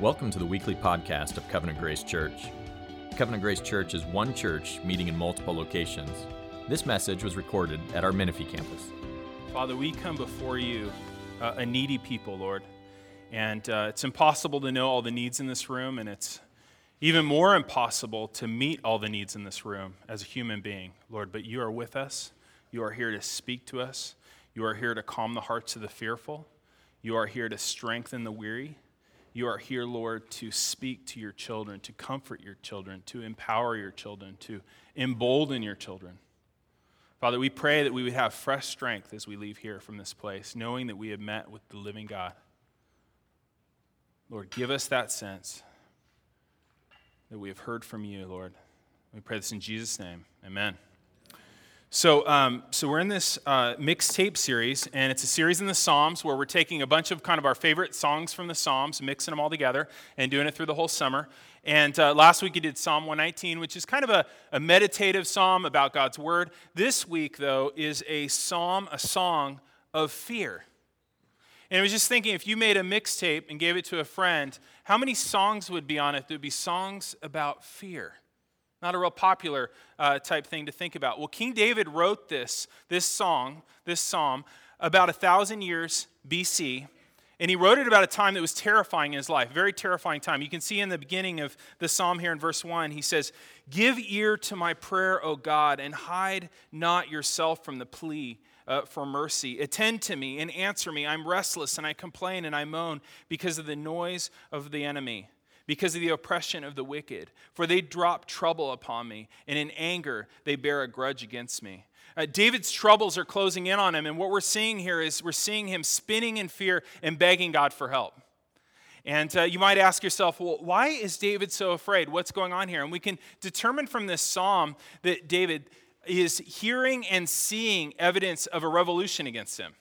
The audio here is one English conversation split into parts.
Welcome to the weekly podcast of Covenant Grace Church. Covenant Grace Church is one church meeting in multiple locations. This message was recorded at our Menifee campus. Father, we come before you, uh, a needy people, Lord. And uh, it's impossible to know all the needs in this room, and it's even more impossible to meet all the needs in this room as a human being, Lord. But you are with us. You are here to speak to us. You are here to calm the hearts of the fearful. You are here to strengthen the weary. You are here, Lord, to speak to your children, to comfort your children, to empower your children, to embolden your children. Father, we pray that we would have fresh strength as we leave here from this place, knowing that we have met with the living God. Lord, give us that sense that we have heard from you, Lord. We pray this in Jesus' name. Amen. So, um, so we're in this uh, mixtape series, and it's a series in the Psalms where we're taking a bunch of kind of our favorite songs from the Psalms, mixing them all together, and doing it through the whole summer. And uh, last week we did Psalm 119, which is kind of a, a meditative psalm about God's word. This week, though, is a psalm, a song of fear. And I was just thinking, if you made a mixtape and gave it to a friend, how many songs would be on it that would be songs about fear? Not a real popular uh, type thing to think about. Well, King David wrote this, this song, this psalm, about a thousand years BC. And he wrote it about a time that was terrifying in his life, very terrifying time. You can see in the beginning of the psalm here in verse 1, he says, Give ear to my prayer, O God, and hide not yourself from the plea uh, for mercy. Attend to me and answer me. I'm restless and I complain and I moan because of the noise of the enemy because of the oppression of the wicked. For they drop trouble upon me, and in anger they bear a grudge against me. Uh, David's troubles are closing in on him, and what we're seeing here is we're seeing him spinning in fear and begging God for help. And uh, you might ask yourself, well, why is David so afraid? What's going on here? And we can determine from this psalm that David is hearing and seeing evidence of a revolution against him.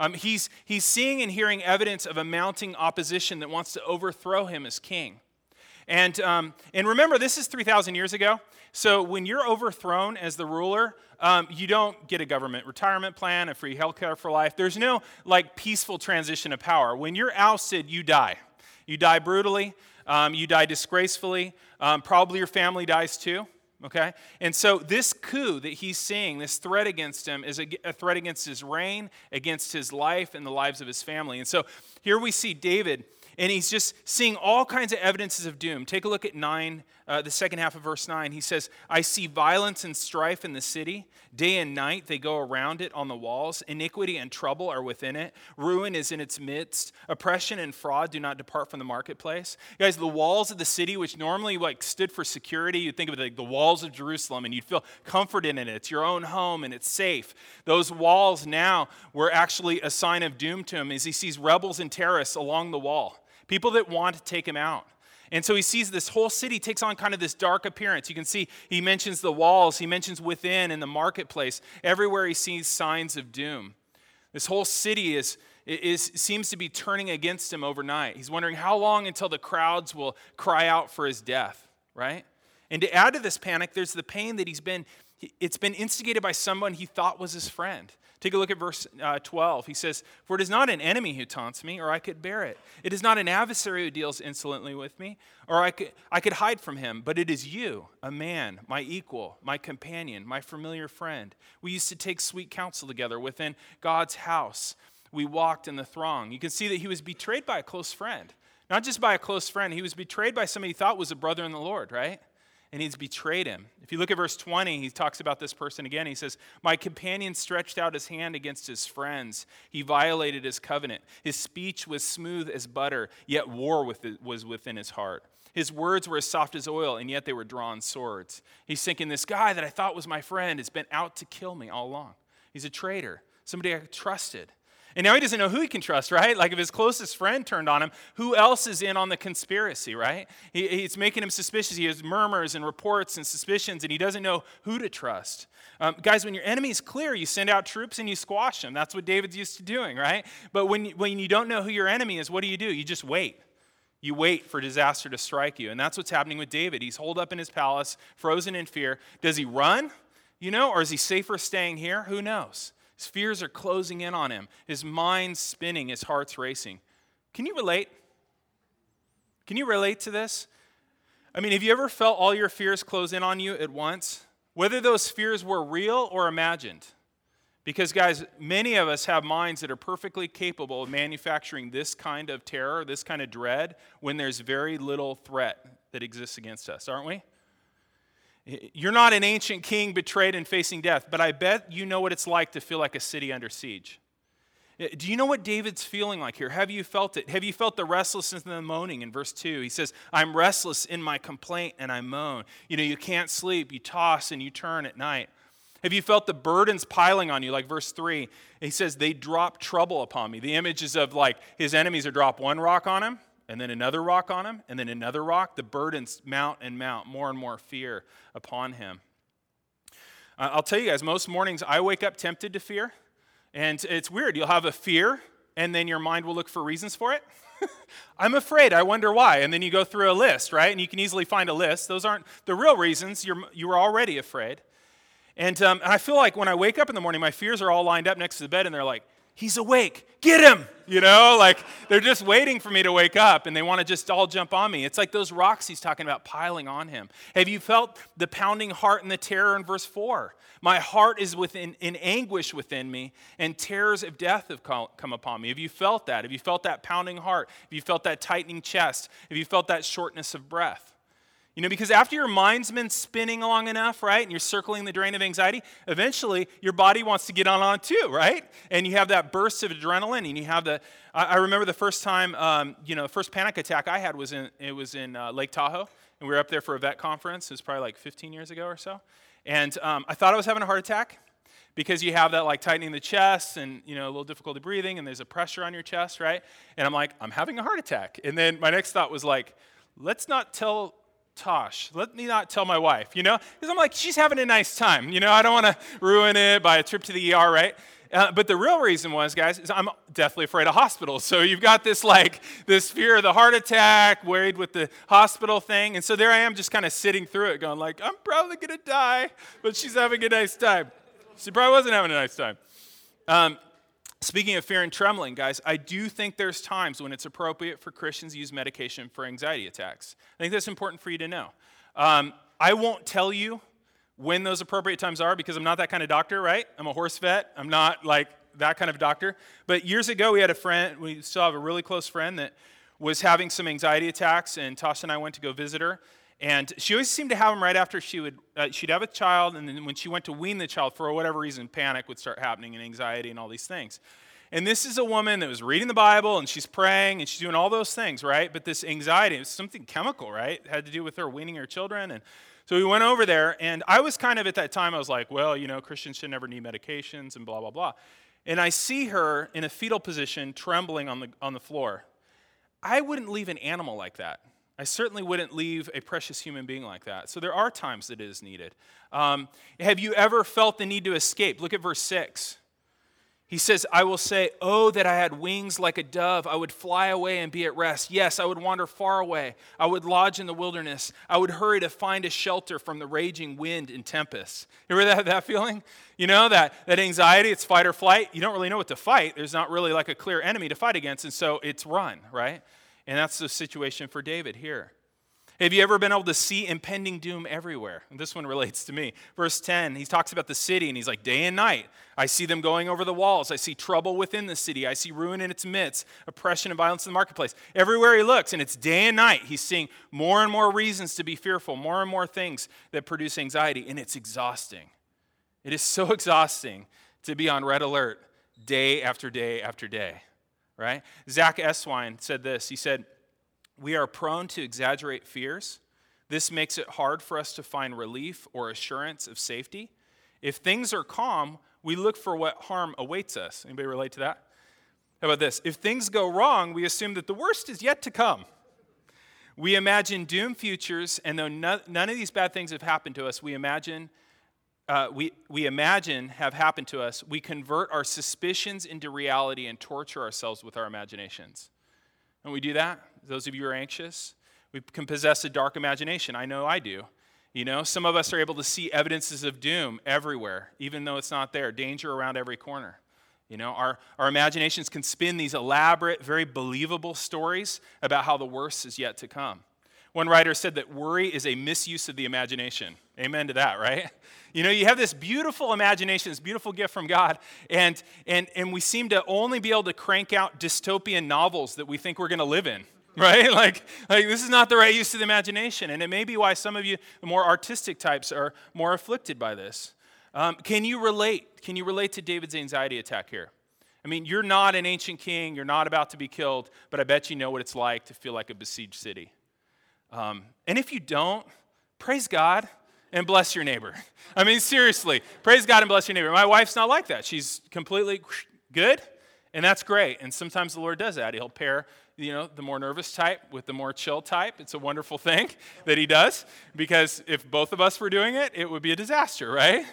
Um, he's, he's seeing and hearing evidence of a mounting opposition that wants to overthrow him as king. And, um, and remember, this is 3,000 years ago. So when you're overthrown as the ruler, um, you don't get a government retirement plan, a free health care for life. There's no like peaceful transition of power. When you're ousted, you die. You die brutally. Um, you die disgracefully. Um, probably your family dies too. Okay? And so, this coup that he's seeing, this threat against him, is a, a, threat against his reign, against his life, and the lives of his family. And so, here we see David and he's just seeing all kinds of evidences of doom. Take a look at 9, uh, the second half of verse 9. He says, I see violence and strife in the city. Day and night they go around it on the walls. Iniquity and trouble are within it. Ruin is in its midst. Oppression and fraud do not depart from the marketplace. Guys, the walls of the city, which normally like stood for security, you'd think of it like the walls of Jerusalem and you'd feel comforted in it. It's your own home and it's safe. Those walls now were actually a sign of doom to him as he sees rebels and terrorists along the wall people that want to take him out. And so he sees this whole city takes on kind of this dark appearance. You can see he mentions the walls, he mentions within in the marketplace. Everywhere he sees signs of doom. This whole city is, is, seems to be turning against him overnight. He's wondering how long until the crowds will cry out for his death, right? And to add to this panic, there's the pain that he's been, it's been instigated by someone he thought was his friend. Take a look at verse uh, 12. He says, For it is not an enemy who taunts me, or I could bear it. It is not an adversary who deals insolently with me, or I could, I could hide from him. But it is you, a man, my equal, my companion, my familiar friend. We used to take sweet counsel together within God's house. We walked in the throng. You can see that he was betrayed by a close friend. Not just by a close friend, he was betrayed by somebody he thought was a brother in the Lord, right? And he's betrayed him. If you look at verse 20, he talks about this person again. He says, My companion stretched out his hand against his friends. He violated his covenant. His speech was smooth as butter, yet war was within his heart. His words were as soft as oil, and yet they were drawn swords. He's thinking, This guy that I thought was my friend has been out to kill me all along. He's a traitor, somebody I trusted. And now he doesn't know who he can trust, right? Like if his closest friend turned on him, who else is in on the conspiracy, right? He, it's making him suspicious. He has murmurs and reports and suspicions, and he doesn't know who to trust. Um, guys, when your enemy is clear, you send out troops and you squash them. That's what David's used to doing, right? But when, when you don't know who your enemy is, what do you do? You just wait. You wait for disaster to strike you. And that's what's happening with David. He's holed up in his palace, frozen in fear. Does he run? You know, or is he safer staying here? Who knows? His fears are closing in on him, his mind's spinning, his heart's racing. Can you relate? Can you relate to this? I mean, have you ever felt all your fears close in on you at once? Whether those fears were real or imagined. Because, guys, many of us have minds that are perfectly capable of manufacturing this kind of terror, this kind of dread, when there's very little threat that exists against us, aren't we? You're not an ancient king betrayed and facing death, but I bet you know what it's like to feel like a city under siege. Eh, do you know what David's feeling like here? Have you felt it? Have you felt the restlessness and the moaning in verse 2? He says, I'm restless in my complaint and I moan. You know, you can't sleep, you toss and you turn at night. Have you felt the burdens piling on you, like verse 3? He says, They drop trouble upon me. The images of like his enemies are drop one rock on him, and then another rock on him, and then another rock. The burdens mount and mount, more and more fear upon him. I'll tell you guys, most mornings I wake up tempted to fear. And it's weird. You'll have a fear, and then your mind will look for reasons for it. I'm afraid. I wonder why. And then you go through a list, right? And you can easily find a list. Those aren't the real reasons. You're, you were already afraid. And, um, and I feel like when I wake up in the morning, my fears are all lined up next to the bed, and they're like, He's awake. Get him. You know, like they're just waiting for me to wake up and they want to just all jump on me. It's like those rocks he's talking about piling on him. Have you felt the pounding heart and the terror in verse 4? My heart is within, in anguish within me, and terrors of death have come upon me. Have you felt that? Have you felt that pounding heart? Have you felt that tightening chest? Have you felt that shortness of breath? You know, because after your mind's been spinning long enough, right, and you're circling the drain of anxiety, eventually your body wants to get on on too, right? And you have that burst of adrenaline, and you have the. I, I remember the first time, um, you know, the first panic attack I had was in it was in uh, Lake Tahoe, and we were up there for a vet conference. It was probably like 15 years ago or so, and um, I thought I was having a heart attack because you have that like tightening the chest and you know a little difficulty breathing and there's a pressure on your chest right and i'm like i'm having a heart attack and then my next thought was like let's not tell Tosh, let me not tell my wife, you know? Because I'm like, she's having a nice time, you know? I don't want to ruin it by a trip to the ER, right? Uh, but the real reason was, guys, is I'm deathly afraid of hospitals. So you've got this like this fear of the heart attack, worried with the hospital thing, and so there I am, just kind of sitting through it, going like, I'm probably gonna die, but she's having a nice time. She probably wasn't having a nice time. Um, Speaking of fear and trembling, guys, I do think there's times when it's appropriate for Christians to use medication for anxiety attacks. I think that's important for you to know. Um, I won't tell you when those appropriate times are because I'm not that kind of doctor, right? I'm a horse vet. I'm not like that kind of doctor. But years ago, we had a friend, we still have a really close friend that was having some anxiety attacks, and Tasha and I went to go visit her. And she always seemed to have them right after she would, uh, she'd have a child, and then when she went to wean the child, for whatever reason, panic would start happening and anxiety and all these things. And this is a woman that was reading the Bible and she's praying and she's doing all those things, right? But this anxiety, it's something chemical, right? It had to do with her weaning her children. And so we went over there, and I was kind of at that time, I was like, well, you know, Christians should never need medications and blah, blah, blah. And I see her in a fetal position, trembling on the, on the floor. I wouldn't leave an animal like that. I certainly wouldn't leave a precious human being like that. So there are times that it is needed. Um, have you ever felt the need to escape? Look at verse 6. He says, I will say, Oh, that I had wings like a dove. I would fly away and be at rest. Yes, I would wander far away. I would lodge in the wilderness. I would hurry to find a shelter from the raging wind and tempest. You ever that, that feeling? You know, that, that anxiety, it's fight or flight. You don't really know what to fight. There's not really like a clear enemy to fight against, and so it's run, right? And that's the situation for David here. Have you ever been able to see impending doom everywhere? This one relates to me. Verse 10, he talks about the city and he's like, Day and night, I see them going over the walls. I see trouble within the city. I see ruin in its midst, oppression and violence in the marketplace. Everywhere he looks, and it's day and night, he's seeing more and more reasons to be fearful, more and more things that produce anxiety, and it's exhausting. It is so exhausting to be on red alert day after day after day right? Zach Eswine said this. He said, We are prone to exaggerate fears. This makes it hard for us to find relief or assurance of safety. If things are calm, we look for what harm awaits us. Anybody relate to that? How about this? If things go wrong, we assume that the worst is yet to come. We imagine doom futures, and though none of these bad things have happened to us, we imagine uh, we, we imagine have happened to us, we convert our suspicions into reality and torture ourselves with our imaginations. And we do that? Those of you who are anxious, we can possess a dark imagination. I know I do. You know, some of us are able to see evidences of doom everywhere, even though it's not there, danger around every corner. You know, our, our imaginations can spin these elaborate, very believable stories about how the worst is yet to come. One writer said that worry is a misuse of the imagination. Amen to that, right? You know, you have this beautiful imagination, this beautiful gift from God, and, and, and we seem to only be able to crank out dystopian novels that we think we're going to live in, right? Like, like this is not the right use of the imagination. And it may be why some of you, the more artistic types, are more afflicted by this. Um, can you relate? Can you relate to David's anxiety attack here? I mean, you're not an ancient king, you're not about to be killed, but I bet you know what it's like to feel like a besieged city. Um, and if you don't, praise God and bless your neighbor. I mean, seriously, praise God and bless your neighbor. My wife's not like that. She's completely good, and that's great. And sometimes the Lord does that. He'll pair, you know, the more nervous type with the more chill type. It's a wonderful thing that He does, because if both of us were doing it, it would be a disaster, right?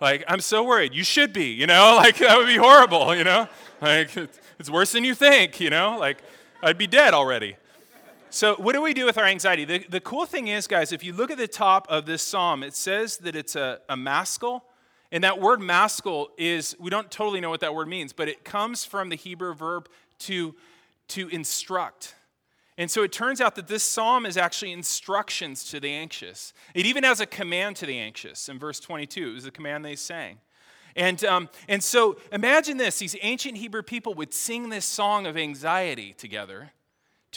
Like, I'm so worried. You should be, you know? Like, that would be horrible, you know? Like, it's worse than you think, you know? Like, I'd be dead already. So, what do we do with our anxiety? The, the cool thing is, guys, if you look at the top of this psalm, it says that it's a, a maskil. And that word maskil is, we don't totally know what that word means, but it comes from the Hebrew verb to, to instruct. And so it turns out that this psalm is actually instructions to the anxious. It even has a command to the anxious in verse 22. It was the command they sang. And, um, and so imagine this these ancient Hebrew people would sing this song of anxiety together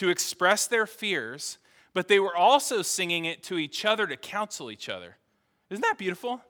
to express their fears, but they were also singing it to each other to counsel each other. Isn't that beautiful?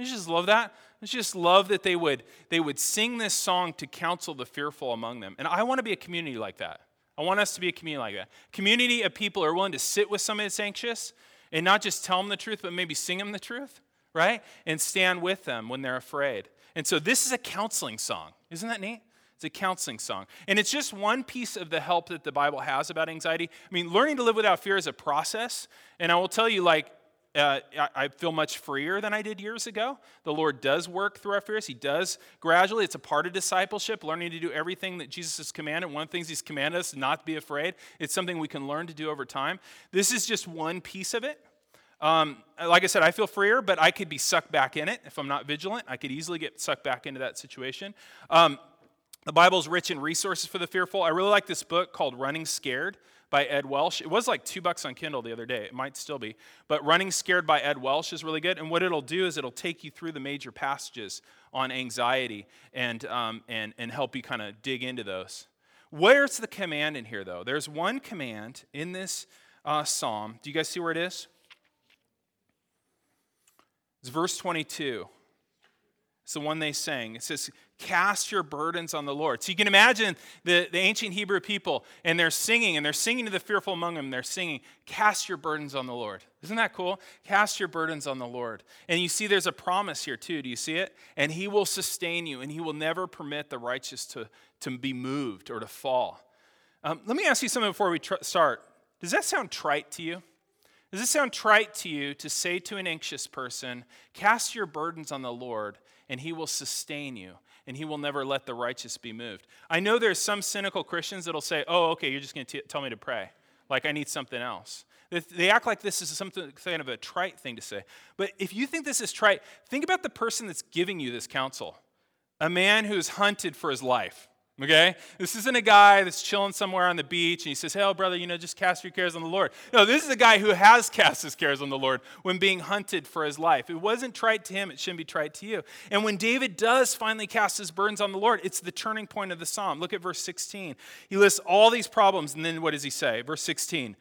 I just love that. I just love that they would, they would sing this song to counsel the fearful among them. And I want to be a community like that. I want us to be a community like that. Community of people are willing to sit with somebody that's anxious and not just tell them the truth, but maybe sing them the truth, right? And stand with them when they're afraid. And so this is a counseling song. Isn't that neat? It's a counseling song. And it's just one piece of the help that the Bible has about anxiety. I mean, learning to live without fear is a process. And I will tell you, like, uh, I feel much freer than I did years ago. The Lord does work through our fears. He does gradually. It's a part of discipleship, learning to do everything that Jesus has commanded. One of the things He's commanded us not to be afraid. It's something we can learn to do over time. This is just one piece of it. Um, like I said, I feel freer, but I could be sucked back in it if I'm not vigilant. I could easily get sucked back into that situation. Um, the Bible's rich in resources for the fearful. I really like this book called Running Scared by Ed Welch. It was like two bucks on Kindle the other day. It might still be. But Running Scared by Ed Welch is really good. And what it'll do is it'll take you through the major passages on anxiety and, um, and, and help you kind of dig into those. Where's the command in here, though? There's one command in this uh, psalm. Do you guys see where it is? It's verse 22. It's the one they sang. It says, Cast your burdens on the Lord. So you can imagine the, the ancient Hebrew people, and they're singing, and they're singing to the fearful among them. They're singing, Cast your burdens on the Lord. Isn't that cool? Cast your burdens on the Lord. And you see there's a promise here, too. Do you see it? And He will sustain you, and He will never permit the righteous to, to be moved or to fall. Um, let me ask you something before we tr- start. Does that sound trite to you? Does it sound trite to you to say to an anxious person, Cast your burdens on the Lord, and he will sustain you, and he will never let the righteous be moved? I know there's some cynical Christians that'll say, Oh, okay, you're just going to tell me to pray. Like I need something else. They act like this is something kind of a trite thing to say. But if you think this is trite, think about the person that's giving you this counsel a man who's hunted for his life Okay? This isn't a guy that's chilling somewhere on the beach and he says, Hey, brother, you know, just cast your cares on the Lord. No, this is a guy who has cast his cares on the Lord when being hunted for his life. It wasn't trite to him, it shouldn't be trite to you. And when David does finally cast his burdens on the Lord, it's the turning point of the psalm. Look at verse 16. He lists all these problems, and then what does he say? Verse 16,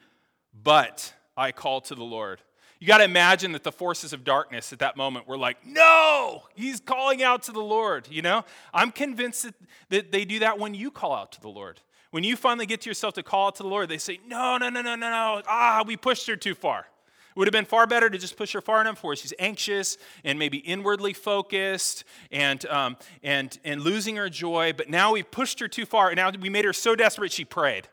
But I call to the Lord. You got to imagine that the forces of darkness at that moment were like, no, he's calling out to the Lord. You know, I'm convinced that, that they do that when you call out to the Lord. When you finally get to yourself to call out to the Lord, they say, no, no, no, no, no, no. Ah, we pushed her too far. It would have been far better to just push her far enough where she's anxious and maybe inwardly focused and, um, and, and losing her joy. But now we've pushed her too far. And now we made her so desperate she prayed.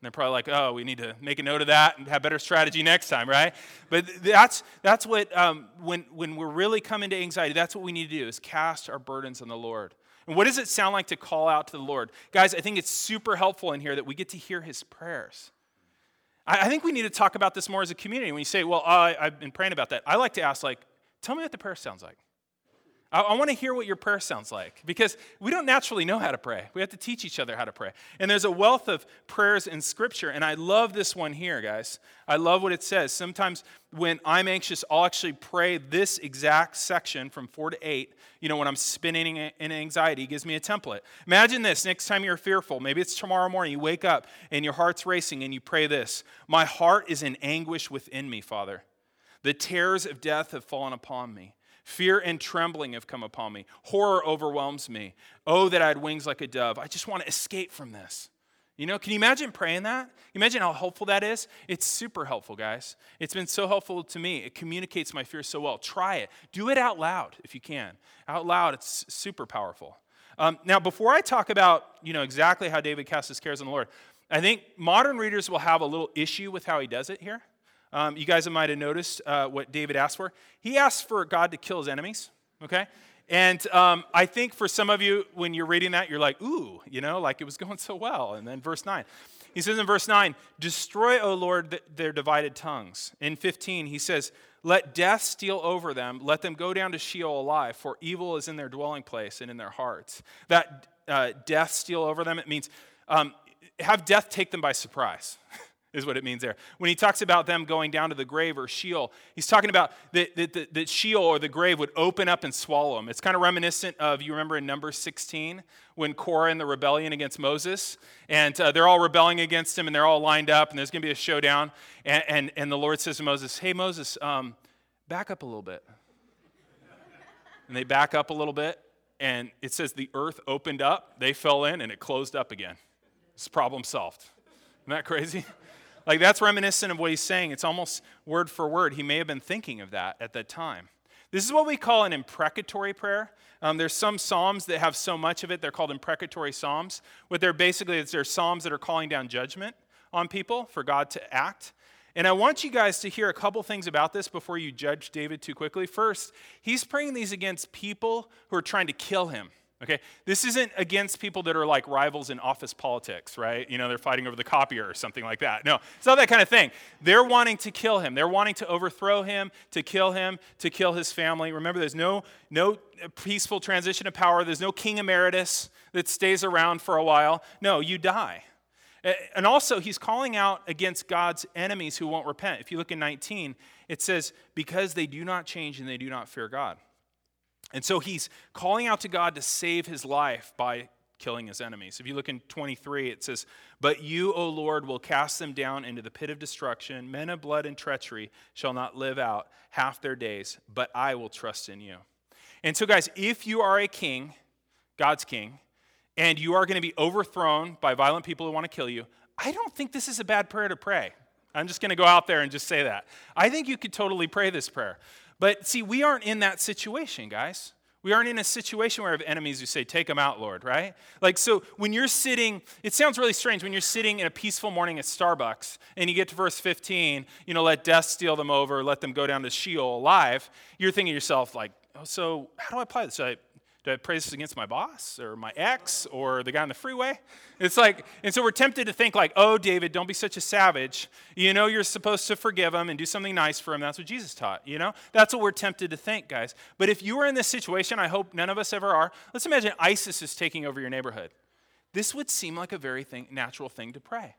And they're probably like, oh, we need to make a note of that and have better strategy next time, right? But that's, that's what, um, when, when we're really coming to anxiety, that's what we need to do is cast our burdens on the Lord. And what does it sound like to call out to the Lord? Guys, I think it's super helpful in here that we get to hear his prayers. I, I think we need to talk about this more as a community. When you say, well, I've been praying about that, I like to ask, like, tell me what the prayer sounds like. I, I want to hear what your prayer sounds like because we don't naturally know how to pray. We have to teach each other how to pray. And there's a wealth of prayers in Scripture, and I love this one here, guys. I love what it says. Sometimes when I'm anxious, I'll actually pray this exact section from four to eight. You know, when I'm spinning in anxiety, it gives me a template. Imagine this next time you're fearful. Maybe it's tomorrow morning. You wake up and your heart's racing and you pray this My heart is in anguish within me, Father. The terrors of death have fallen upon me. Fear and trembling have come upon me. Horror overwhelms me. Oh, that I had wings like a dove. I just want to escape from this. You know, can you imagine praying that? Imagine how helpful that is? It's super helpful, guys. It's been so helpful to me. It communicates my fear so well. Try it. Do it out loud if you can. Out loud, it's super powerful. Um, now, before I talk about, you know, exactly how David casts his cares on the Lord, I think modern readers will have a little issue with how he does it here. Um, you guys might have noticed uh, what David asked for. He asked for God to kill his enemies, okay? And um, I think for some of you, when you're reading that, you're like, ooh, you know, like it was going so well. And then verse 9. He says in verse 9, Destroy, O Lord, their divided tongues. In 15, he says, Let death steal over them. Let them go down to Sheol alive, for evil is in their dwelling place and in their hearts. That uh, death steal over them, it means um, have death take them by surprise. is what it means there. When he talks about them going down to the grave or Sheol, he's talking about that, that, that, Sheol or the grave would open up and swallow them. It's kind of reminiscent of, you remember in Numbers 16, when Korah and the rebellion against Moses, and uh, they're all rebelling against him, and they're all lined up, and there's going to be a showdown. And, and, and the Lord says to Moses, Hey, Moses, um, back up a little bit. and they back up a little bit, and it says the earth opened up, they fell in, and it closed up again. It's problem solved. Isn't that crazy? Like that's reminiscent of what he's saying. It's almost word for word. He may have been thinking of that at that time. This is what we call an imprecatory prayer. Um, there's some psalms that have so much of it, they're called imprecatory psalms. What they're basically is they're psalms that are calling down judgment on people for God to act. And I want you guys to hear a couple things about this before you judge David too quickly. First, he's praying these against people who are trying to kill him. Okay, this isn't against people that are like rivals in office politics, right? You know, they're fighting over the copier or something like that. No, it's not that kind of thing. They're wanting to kill him. They're wanting to overthrow him, to kill him, to kill his family. Remember, there's no no peaceful transition of power. There's no king emeritus that stays around for a while. No, you die. And also, he's calling out against God's enemies who won't repent. If you look in 19, it says, because they do not change and they do not fear God. And so he's calling out to God to save his life by killing his enemies. If you look in 23, it says, But you, O Lord, will cast them down into the pit of destruction. Men of blood and treachery shall not live out half their days, but I will trust in you. And so, guys, if you are a king, God's king, and you are going to be overthrown by violent people who want to kill you, I don't think this is a bad prayer to pray. I'm just going to go out there and just say that. I think you could totally pray this prayer. But see, we aren't in that situation, guys. We aren't in a situation where we have enemies who say, Take them out, Lord, right? Like, so when you're sitting, it sounds really strange when you're sitting in a peaceful morning at Starbucks and you get to verse 15, you know, let death steal them over, let them go down to Sheol alive. You're thinking to yourself, like, oh, so how do I apply this? I do I pray this against my boss or my ex or the guy on the freeway? It's like, and so we're tempted to think like, oh, David, don't be such a savage. You know you're supposed to forgive him and do something nice for him. That's what Jesus taught, you know? That's what we're tempted to think, guys. But if you were in this situation, I hope none of us ever are, let's imagine ISIS is taking over your neighborhood. This would seem like a very thing, natural thing to pray.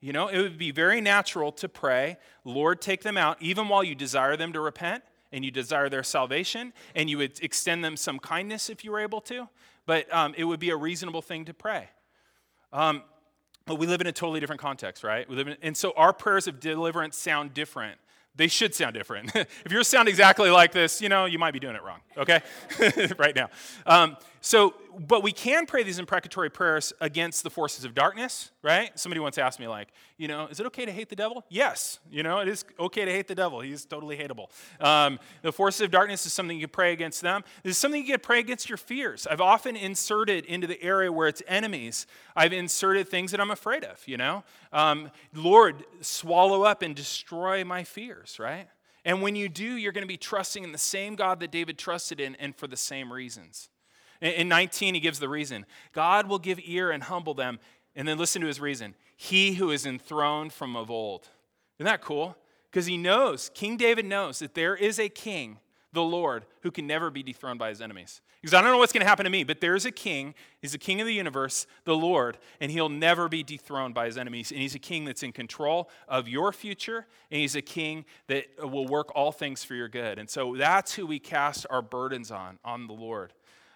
You know, it would be very natural to pray, Lord, take them out, even while you desire them to repent and you desire their salvation, and you would extend them some kindness if you were able to, but um, it would be a reasonable thing to pray. Um, but we live in a totally different context, right? We live in, and so our prayers of deliverance sound different they should sound different. if yours sound exactly like this, you know, you might be doing it wrong, okay? right now. Um, so, but we can pray these imprecatory prayers against the forces of darkness, right? Somebody once asked me, like, you know, is it okay to hate the devil? Yes, you know, it is okay to hate the devil. He's totally hateable. Um, the forces of darkness is something you can pray against them. This is something you can pray against your fears. I've often inserted into the area where it's enemies, I've inserted things that I'm afraid of, you know? Um, Lord, swallow up and destroy my fears, right? And when you do, you're going to be trusting in the same God that David trusted in and for the same reasons. In 19, he gives the reason God will give ear and humble them. And then listen to his reason He who is enthroned from of old. Isn't that cool? Because he knows, King David knows that there is a king the Lord, who can never be dethroned by his enemies. Because I don't know what's going to happen to me, but there's a king. He's the king of the universe, the Lord, and he'll never be dethroned by his enemies. And he's a king that's in control of your future, and he's a king that will work all things for your good. And so that's who we cast our burdens on, on the Lord.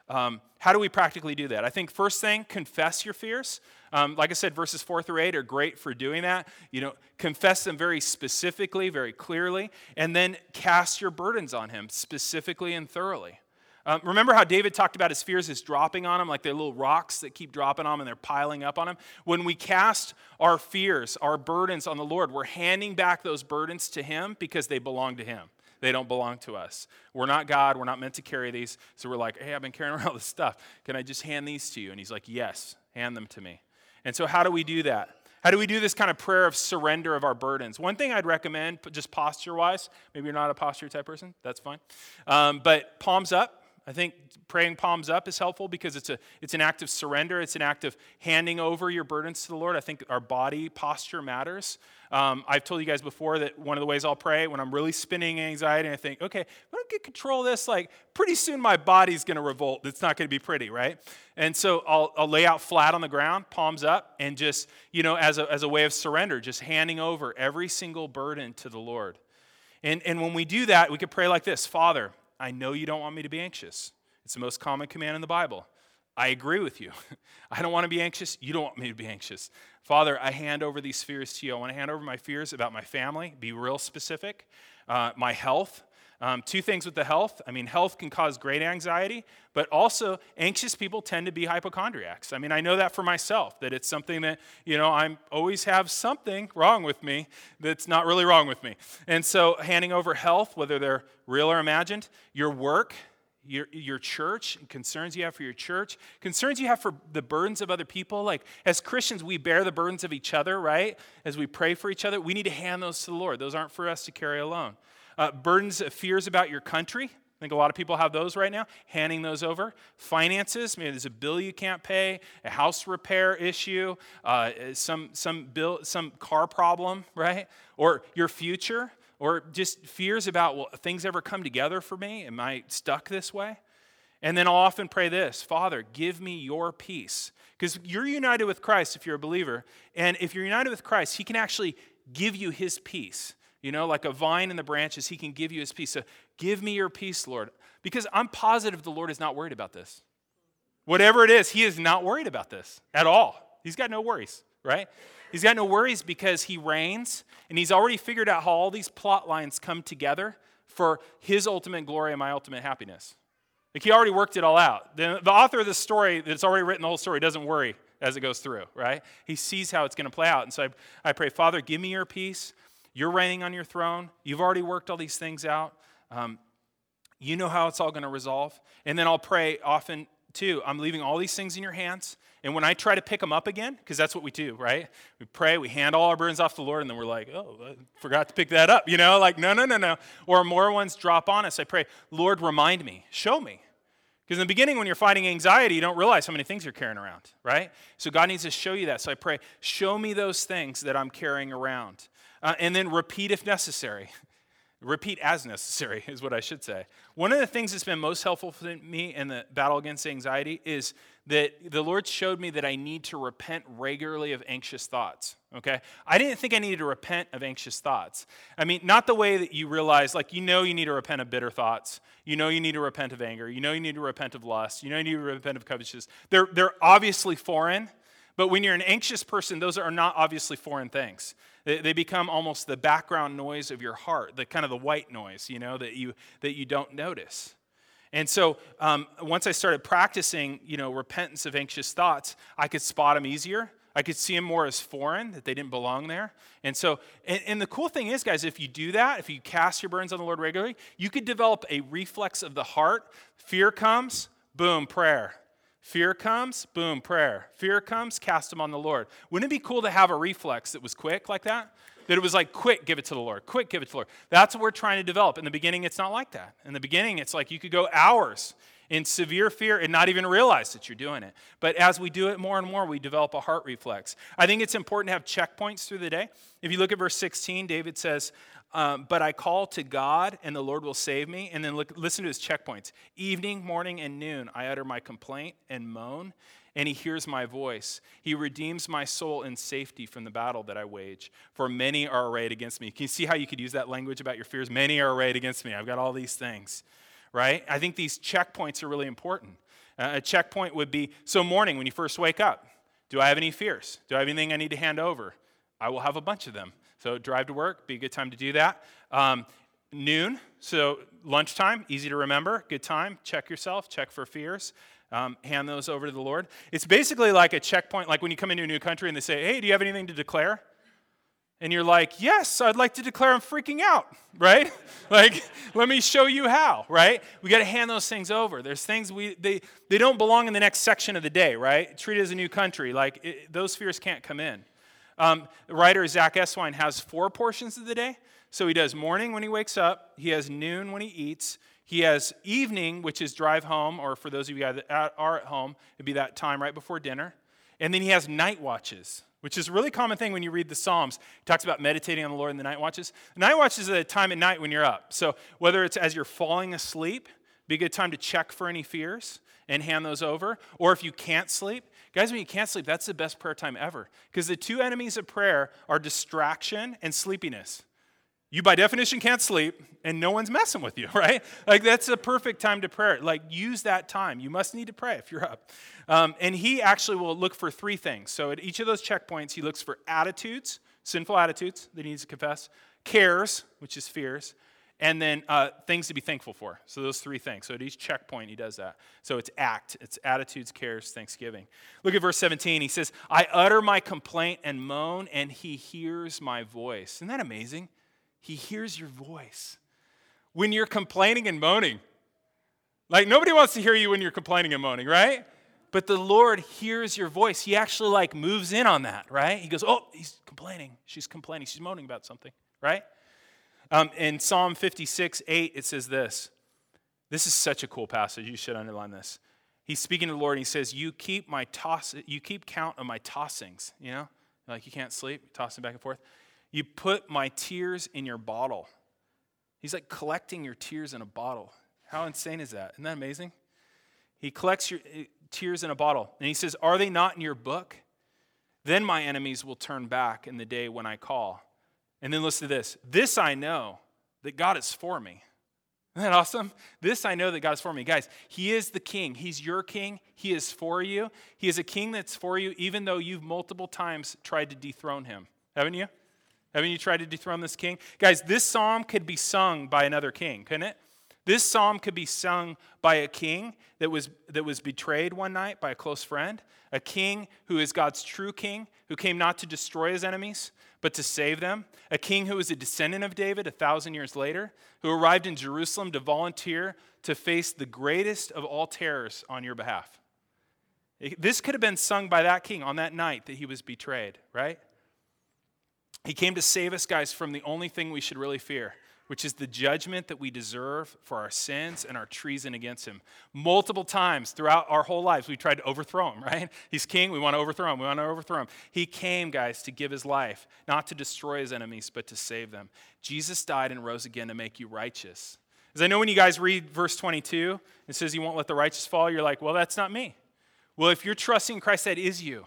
Um, how do we practically do that? I think first thing, confess your fears. Um, like I said, verses four through eight are great for doing that. You know, confess them very specifically, very clearly, and then cast your burdens on Him specifically and thoroughly. Um, remember how David talked about his fears as dropping on him, like they're little rocks that keep dropping on him and they're piling up on him? When we cast our fears, our burdens on the Lord, we're handing back those burdens to Him because they belong to Him. They don't belong to us. We're not God. We're not meant to carry these. So we're like, hey, I've been carrying around all this stuff. Can I just hand these to you? And he's like, yes, hand them to me. And so, how do we do that? How do we do this kind of prayer of surrender of our burdens? One thing I'd recommend, just posture wise, maybe you're not a posture type person, that's fine. Um, but palms up, I think praying palms up is helpful because it's, a, it's an act of surrender. It's an act of handing over your burdens to the Lord. I think our body posture matters. Um, I've told you guys before that one of the ways I'll pray when I'm really spinning anxiety and I think, okay, if I don't get control of this, like pretty soon my body's going to revolt. It's not going to be pretty, right? And so I'll, I'll lay out flat on the ground, palms up, and just, you know, as a, as a way of surrender, just handing over every single burden to the Lord. And, and when we do that, we could pray like this Father, I know you don't want me to be anxious. It's the most common command in the Bible. I agree with you. I don't want to be anxious. You don't want me to be anxious. Father, I hand over these fears to you. I want to hand over my fears about my family, be real specific, uh, my health, um, two things with the health. I mean, health can cause great anxiety, but also anxious people tend to be hypochondriacs. I mean, I know that for myself, that it's something that, you know, I always have something wrong with me that's not really wrong with me. And so handing over health, whether they're real or imagined, your work, your, your church, concerns you have for your church, concerns you have for the burdens of other people. Like, as Christians, we bear the burdens of each other, right? As we pray for each other, we need to hand those to the Lord. Those aren't for us to carry alone. Uh, burdens, fears about your country. I think a lot of people have those right now, handing those over. Finances, maybe there's a bill you can't pay, a house repair issue, uh, some, some, bill, some car problem, right? Or your future, or just fears about, will things ever come together for me? Am I stuck this way? And then I'll often pray this Father, give me your peace. Because you're united with Christ if you're a believer. And if you're united with Christ, He can actually give you His peace. You know, like a vine in the branches, he can give you his peace. So give me your peace, Lord. Because I'm positive the Lord is not worried about this. Whatever it is, he is not worried about this at all. He's got no worries, right? He's got no worries because he reigns and he's already figured out how all these plot lines come together for his ultimate glory and my ultimate happiness. Like he already worked it all out. The, the author of the story that's already written the whole story doesn't worry as it goes through, right? He sees how it's going to play out. And so I, I pray, Father, give me your peace. You're reigning on your throne. You've already worked all these things out. Um, you know how it's all going to resolve. And then I'll pray often too. I'm leaving all these things in your hands. And when I try to pick them up again, because that's what we do, right? We pray, we hand all our burdens off to the Lord, and then we're like, oh, I forgot to pick that up, you know? Like, no, no, no, no. Or more ones drop on us. I pray, Lord, remind me, show me. Because in the beginning, when you're fighting anxiety, you don't realize how many things you're carrying around, right? So God needs to show you that. So I pray, show me those things that I'm carrying around uh, and then repeat if necessary. repeat as necessary is what I should say. One of the things that's been most helpful for me in the battle against anxiety is that the Lord showed me that I need to repent regularly of anxious thoughts. Okay? I didn't think I needed to repent of anxious thoughts. I mean, not the way that you realize, like, you know, you need to repent of bitter thoughts. You know, you need to repent of anger. You know, you need to repent of lust. You know, you need to repent of covetousness. They're, they're obviously foreign, but when you're an anxious person, those are not obviously foreign things. They, become almost the background noise of your heart, the kind of the white noise, you know, that you, that you don't notice. And so um, once I started practicing, you know, repentance of anxious thoughts, I could spot them easier. I could see them more as foreign, that they didn't belong there. And so, and, and, the cool thing is, guys, if you do that, if you cast your burdens on the Lord regularly, you could develop a reflex of the heart. Fear comes, boom, prayer. Fear comes, boom, prayer. Fear comes, cast them on the Lord. Wouldn't it be cool to have a reflex that was quick like that? That it was like, quick, give it to the Lord. Quick, give it to the Lord. That's what we're trying to develop. In the beginning, it's not like that. In the beginning, it's like you could go hours in severe fear and not even realize that you're doing it. But as we do it more and more, we develop a heart reflex. I think it's important to have checkpoints through the day. If you look at verse 16, David says, um, But I call to God, and the Lord will save me. And then look, listen to his checkpoints. Evening, morning, and noon, I utter my complaint and moan and he hears my voice. He redeems my soul in safety from the battle that I wage. For many are arrayed against me. Can you see how you could use that language about your fears? Many are arrayed against me. I've got all these things, right? I think these checkpoints are really important. Uh, a checkpoint would be so, morning, when you first wake up, do I have any fears? Do I have anything I need to hand over? I will have a bunch of them. So, drive to work, be a good time to do that. Um, noon, so lunchtime, easy to remember, good time. Check yourself, check for fears um, hand those over to the Lord. It's basically like a checkpoint, like when you come into a new country and they say, Hey, do you have anything to declare? And you're like, Yes, I'd like to declare I'm freaking out, right? like, let me show you how, right? We got to hand those things over. There's things we, they, they don't belong in the next section of the day, right? Treat it as a new country. Like, it, those fears can't come in. Um, the writer Zach Eswine has four portions of the day. So he does morning when he wakes up, he has noon when he eats, he has evening, which is drive home, or for those of you guys that are at home, it'd be that time right before dinner. And then he has night watches, which is a really common thing when you read the Psalms. He talks about meditating on the Lord in the night watches. Night watches is a time at night when you're up. So whether it's as you're falling asleep, be a good time to check for any fears and hand those over. Or if you can't sleep, guys, when you can't sleep, that's the best prayer time ever. Because the two enemies of prayer are distraction and sleepiness you by definition can't sleep and no one's messing with you right? Like that's a perfect time to pray like use that time. You must need to pray if you're up. Um, and he actually will look for three things. So at each of those checkpoints he looks for attitudes sinful attitudes that he needs to confess cares which is fears and then uh, things to be thankful for. So those three things. So at each checkpoint he does that. So it's act. It's attitudes cares thanksgiving. Look at verse 17 he says i utter my complaint and moan and he hears my voice. Isn't that amazing he hears your voice when you're complaining and moaning. Like nobody wants to hear you when you're complaining and moaning, right? But the Lord hears your voice. He actually like moves in on that, right? He goes, "Oh, he's complaining. She's complaining. She's moaning about something, right?" Um, in Psalm 56, 8, it says this. This is such a cool passage. You should underline this. He's speaking to the Lord and he says, You keep my toss, you keep count of my tossings. You know? Like you can't sleep, tossing back and forth. You put my tears in your bottle. He's like collecting your tears in a bottle. How insane is that? Isn't that amazing? He collects your eh, tears in a bottle. And he says, Are they not in your book? Then my enemies will turn back in the day when I call. And then listen to this this I know that God is for me. Isn't that awesome? This I know that God is for me. Guys, He is the king. He's your king. He is for you. He is a king that's for you, even though you've multiple times tried to dethrone him. Haven't you? Haven't you tried to dethrone this king? Guys, this psalm could be sung by another king, couldn't it? This psalm could be sung by a king that was, that was betrayed one night by a close friend, a king who is God's true king, who came not to destroy his enemies, but to save them, a king who was a descendant of David a thousand years later, who arrived in Jerusalem to volunteer to face the greatest of all terrors on your behalf. This could have been sung by that king on that night that he was betrayed, right? He came to save us, guys, from the only thing we should really fear, which is the judgment that we deserve for our sins and our treason against him. Multiple times throughout our whole lives, we tried to overthrow him, right? He's king, we want to overthrow him, we want to overthrow him. He came, guys, to give his life, not to destroy his enemies, but to save them. Jesus died and rose again to make you righteous. As I know when you guys read verse 22, it says, You won't let the righteous fall, you're like, Well, that's not me. Well, if you're trusting Christ, that is you.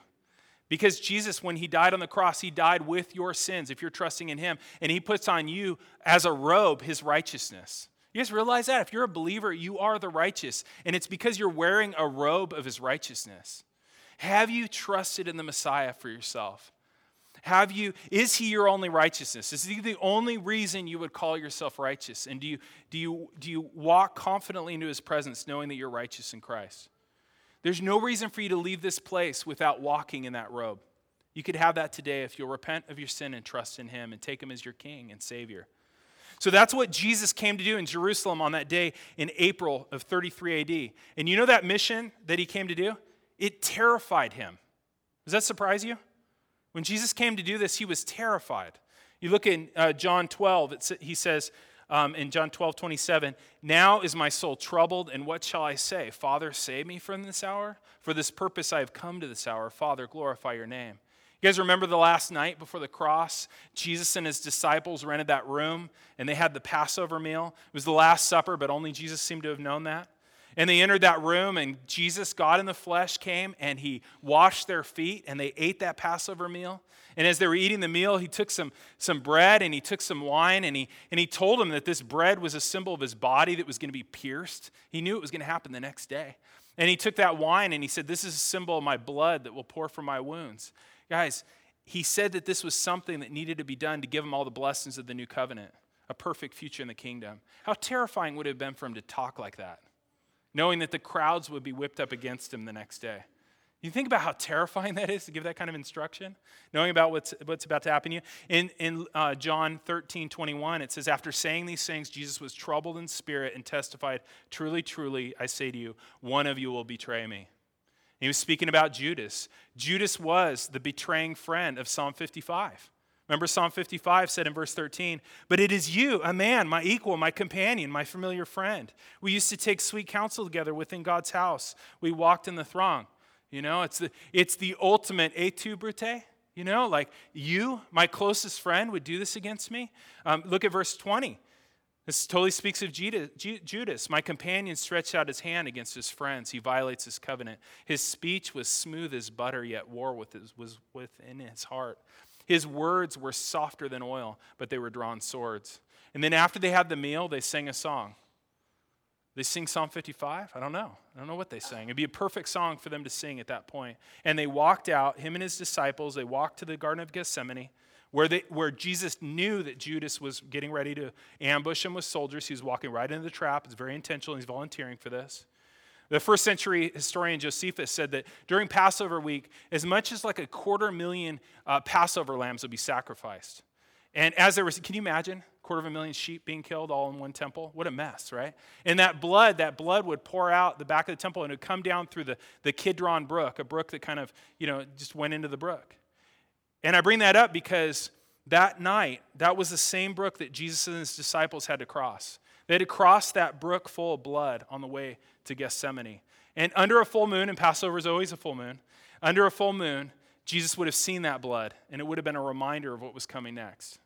Because Jesus, when he died on the cross, he died with your sins if you're trusting in him. And he puts on you as a robe his righteousness. You guys realize that? If you're a believer, you are the righteous. And it's because you're wearing a robe of his righteousness. Have you trusted in the Messiah for yourself? Have you, is he your only righteousness? Is he the only reason you would call yourself righteous? And do you, do you, do you walk confidently into his presence knowing that you're righteous in Christ? There's no reason for you to leave this place without walking in that robe. You could have that today if you'll repent of your sin and trust in Him and take Him as your King and Savior. So that's what Jesus came to do in Jerusalem on that day in April of 33 AD. And you know that mission that He came to do? It terrified Him. Does that surprise you? When Jesus came to do this, He was terrified. You look in uh, John 12, he says, um, in John 12, 27, Now is my soul troubled, and what shall I say? Father, save me from this hour? For this purpose I have come to this hour. Father, glorify your name. You guys remember the last night before the cross? Jesus and his disciples rented that room and they had the Passover meal. It was the Last Supper, but only Jesus seemed to have known that. And they entered that room, and Jesus, God in the flesh, came and he washed their feet and they ate that Passover meal. And as they were eating the meal, he took some, some bread and he took some wine and he, and he told them that this bread was a symbol of his body that was going to be pierced. He knew it was going to happen the next day. And he took that wine and he said, This is a symbol of my blood that will pour for my wounds. Guys, he said that this was something that needed to be done to give him all the blessings of the new covenant, a perfect future in the kingdom. How terrifying would it have been for him to talk like that, knowing that the crowds would be whipped up against him the next day? You think about how terrifying that is to give that kind of instruction, knowing about what's, what's about to happen to you. In, in uh, John 13, 21, it says, After saying these things, Jesus was troubled in spirit and testified, Truly, truly, I say to you, one of you will betray me. He was speaking about Judas. Judas was the betraying friend of Psalm 55. Remember, Psalm 55 said in verse 13, But it is you, a man, my equal, my companion, my familiar friend. We used to take sweet counsel together within God's house. We walked in the throng. You know, it's the, it's the ultimate et tu, Brute. You know, like you, my closest friend, would do this against me. Um, look at verse 20. This totally speaks of Judas. My companion stretched out his hand against his friends. He violates his covenant. His speech was smooth as butter, yet war with his, was within his heart. His words were softer than oil, but they were drawn swords. And then after they had the meal, they sang a song. They sing Psalm 55? I don't know. I don't know what they sang. It'd be a perfect song for them to sing at that point. And they walked out, him and his disciples, they walked to the Garden of Gethsemane where, they, where Jesus knew that Judas was getting ready to ambush him with soldiers. He was walking right into the trap. It's very intentional. He's volunteering for this. The first century historian Josephus said that during Passover week, as much as like a quarter million uh, Passover lambs would be sacrificed. And as there was, can you imagine? Quarter of a million sheep being killed all in one temple? What a mess, right? And that blood, that blood would pour out the back of the temple and it would come down through the, the Kidron Brook, a brook that kind of, you know, just went into the brook. And I bring that up because that night, that was the same brook that Jesus and his disciples had to cross. They had to cross that brook full of blood on the way to Gethsemane. And under a full moon, and Passover is always a full moon, under a full moon, Jesus would have seen that blood, and it would have been a reminder of what was coming next.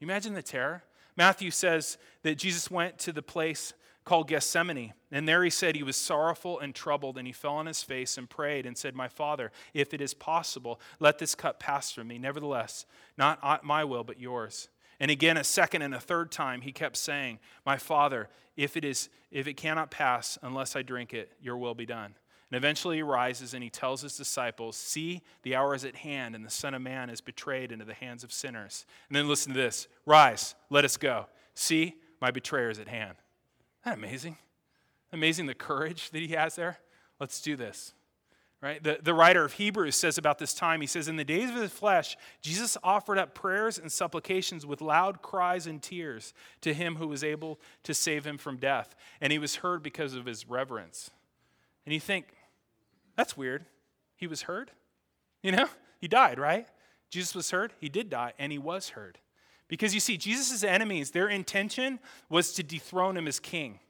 Imagine the terror. Matthew says that Jesus went to the place called Gethsemane. And there he said he was sorrowful and troubled, and he fell on his face and prayed and said, My Father, if it is possible, let this cup pass from me. Nevertheless, not my will, but yours. And again, a second and a third time, he kept saying, My Father, if it, is, if it cannot pass unless I drink it, your will be done. And eventually he rises and he tells his disciples, See, the hour is at hand, and the Son of Man is betrayed into the hands of sinners. And then listen to this Rise, let us go. See, my betrayer is at hand. Isn't that amazing? Amazing the courage that he has there. Let's do this. Right? The, the writer of Hebrews says about this time, he says, In the days of his flesh, Jesus offered up prayers and supplications with loud cries and tears to him who was able to save him from death. And he was heard because of his reverence. And you think, that's weird. He was heard? You know, he died, right? Jesus was heard. He did die, and he was heard. Because you see, Jesus' enemies, their intention was to dethrone him as king.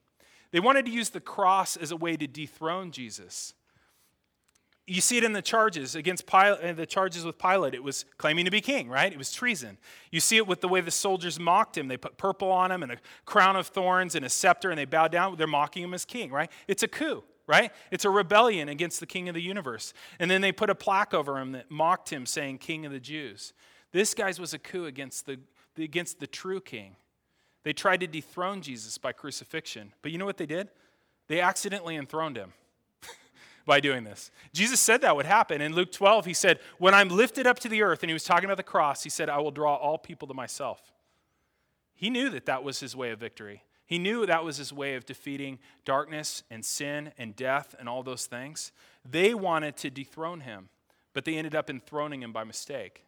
They wanted to use the cross as a way to dethrone Jesus. You see it in the charges against Pilate, the charges with Pilate. It was claiming to be king, right? It was treason. You see it with the way the soldiers mocked him. They put purple on him and a crown of thorns and a scepter, and they bowed down. They're mocking him as king, right? It's a coup, right? It's a rebellion against the king of the universe. And then they put a plaque over him that mocked him, saying, King of the Jews. This guy's was a coup against the against the true king. They tried to dethrone Jesus by crucifixion. But you know what they did? They accidentally enthroned him by doing this. Jesus said that would happen. In Luke 12, he said, When I'm lifted up to the earth, and he was talking about the cross, he said, I will draw all people to myself. He knew that that was his way of victory. He knew that was his way of defeating darkness and sin and death and all those things. They wanted to dethrone him, but they ended up enthroning him by mistake.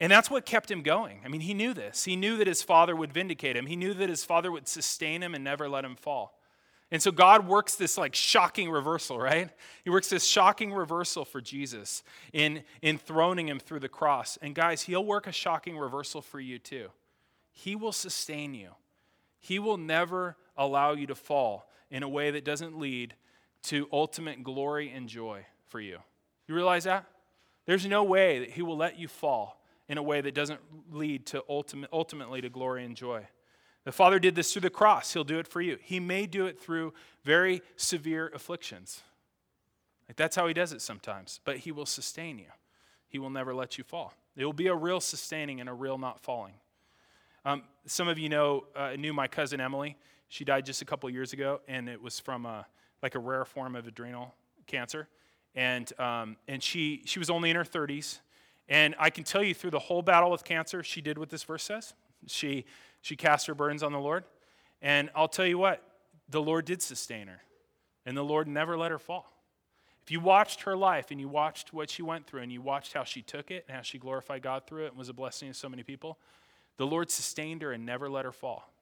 And that's what kept him going. I mean, he knew this. He knew that his father would vindicate him, he knew that his father would sustain him and never let him fall. And so God works this like shocking reversal, right? He works this shocking reversal for Jesus in enthroning him through the cross. And guys, he'll work a shocking reversal for you too. He will sustain you. He will never allow you to fall in a way that doesn't lead to ultimate glory and joy for you. You realize that? There's no way that He will let you fall in a way that doesn't lead to ultimate, ultimately to glory and joy. The Father did this through the cross. He'll do it for you. He may do it through very severe afflictions. Like that's how He does it sometimes, but He will sustain you. He will never let you fall. It will be a real sustaining and a real not falling. Um, some of you know uh, knew my cousin Emily. She died just a couple years ago, and it was from a, like a rare form of adrenal cancer. And, um, and she, she was only in her 30s. And I can tell you through the whole battle with cancer, she did what this verse says. She, she cast her burdens on the Lord. And I'll tell you what, the Lord did sustain her, and the Lord never let her fall. If you watched her life and you watched what she went through and you watched how she took it and how she glorified God through it and was a blessing to so many people, the Lord sustained her and never let her fall.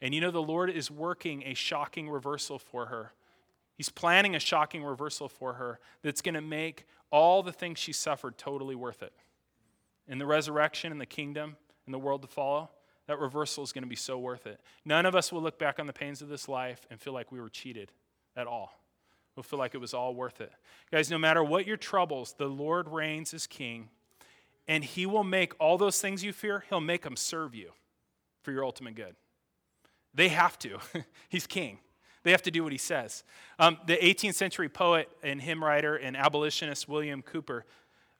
And you know, the Lord is working a shocking reversal for her. He's planning a shocking reversal for her that's going to make all the things she suffered totally worth it. In the resurrection and the kingdom and the world to follow, that reversal is going to be so worth it. None of us will look back on the pains of this life and feel like we were cheated at all We'll feel like it was all worth it. Guys, no matter what your troubles, the Lord reigns as king, and he will make all those things you fear, he'll make them serve you for your ultimate good. They have to. He's king. They have to do what he says. Um, the 18th century poet and hymn writer and abolitionist William Cowper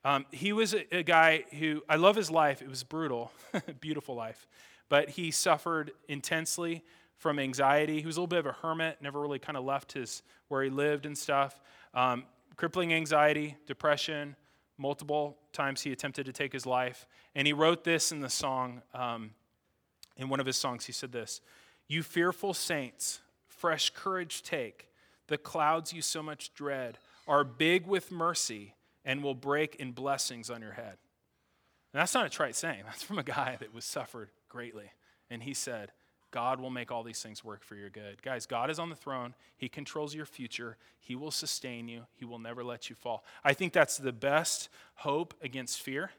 um, he was a, a guy who, I love his life. It was brutal, beautiful life. But he suffered intensely from anxiety. He was a little bit of a hermit, never really kind of left his where he lived and stuff. Um, crippling anxiety, depression. Multiple times he attempted to take his life. And he wrote this in the song, um, in one of his songs. He said this You fearful saints, fresh courage take. The clouds you so much dread are big with mercy and will break in blessings on your head. And that's not a trite saying. That's from a guy that was suffered greatly. And he said, God will make all these things work for your good. Guys, God is on the throne. He controls your future. He will sustain you. He will never let you fall. I think that's the best hope against fear.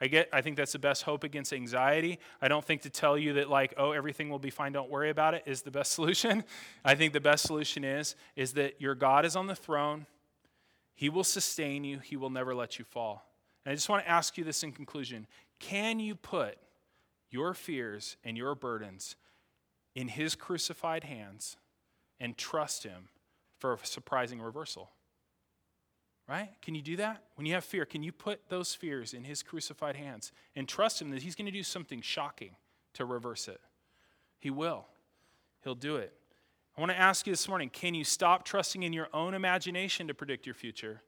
I get I think that's the best hope against anxiety. I don't think to tell you that like, oh, everything will be fine, don't worry about it is the best solution. I think the best solution is is that your God is on the throne. He will sustain you. He will never let you fall. And I just want to ask you this in conclusion. Can you put your fears and your burdens in his crucified hands and trust him for a surprising reversal. Right? Can you do that? When you have fear, can you put those fears in his crucified hands and trust him that he's going to do something shocking to reverse it? He will. He'll do it. I want to ask you this morning can you stop trusting in your own imagination to predict your future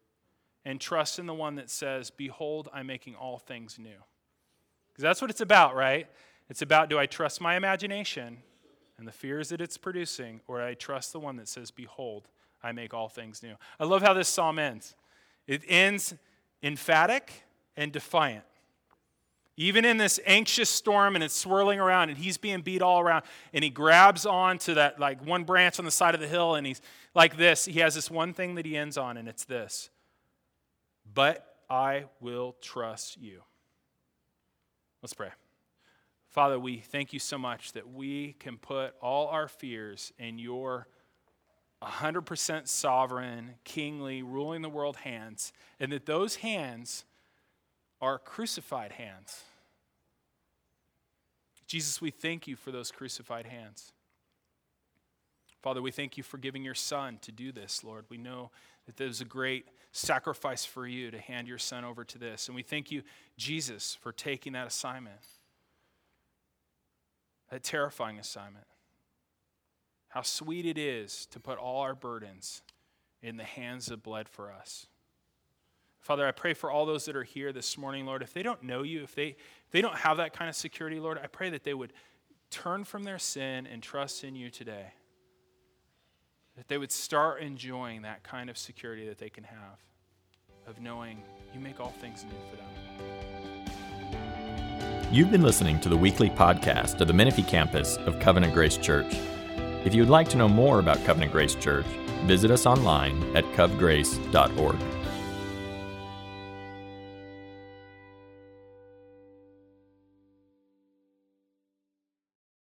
and trust in the one that says, Behold, I'm making all things new? Because that's what it's about, right? It's about do I trust my imagination and the fears that it's producing, or do I trust the one that says, Behold, I make all things new. I love how this psalm ends. It ends emphatic and defiant. Even in this anxious storm and it's swirling around and he's being beat all around and he grabs on to that like one branch on the side of the hill and he's like this. He has this one thing that he ends on and it's this. But I will trust you. Let's pray. Father, we thank you so much that we can put all our fears in your 100% sovereign, kingly, ruling the world hands, and that those hands are crucified hands. Jesus, we thank you for those crucified hands. Father, we thank you for giving your son to do this, Lord. We know that there's a great sacrifice for you to hand your son over to this. And we thank you, Jesus, for taking that assignment a terrifying assignment. How sweet it is to put all our burdens in the hands that bled for us. Father, I pray for all those that are here this morning, Lord. If they don't know you, if they, if they don't have that kind of security, Lord, I pray that they would turn from their sin and trust in you today. That they would start enjoying that kind of security that they can have of knowing you make all things new for them. You've been listening to the weekly podcast of the Menifee campus of Covenant Grace Church. If you would like to know more about Covenant Grace Church, visit us online at covgrace.org.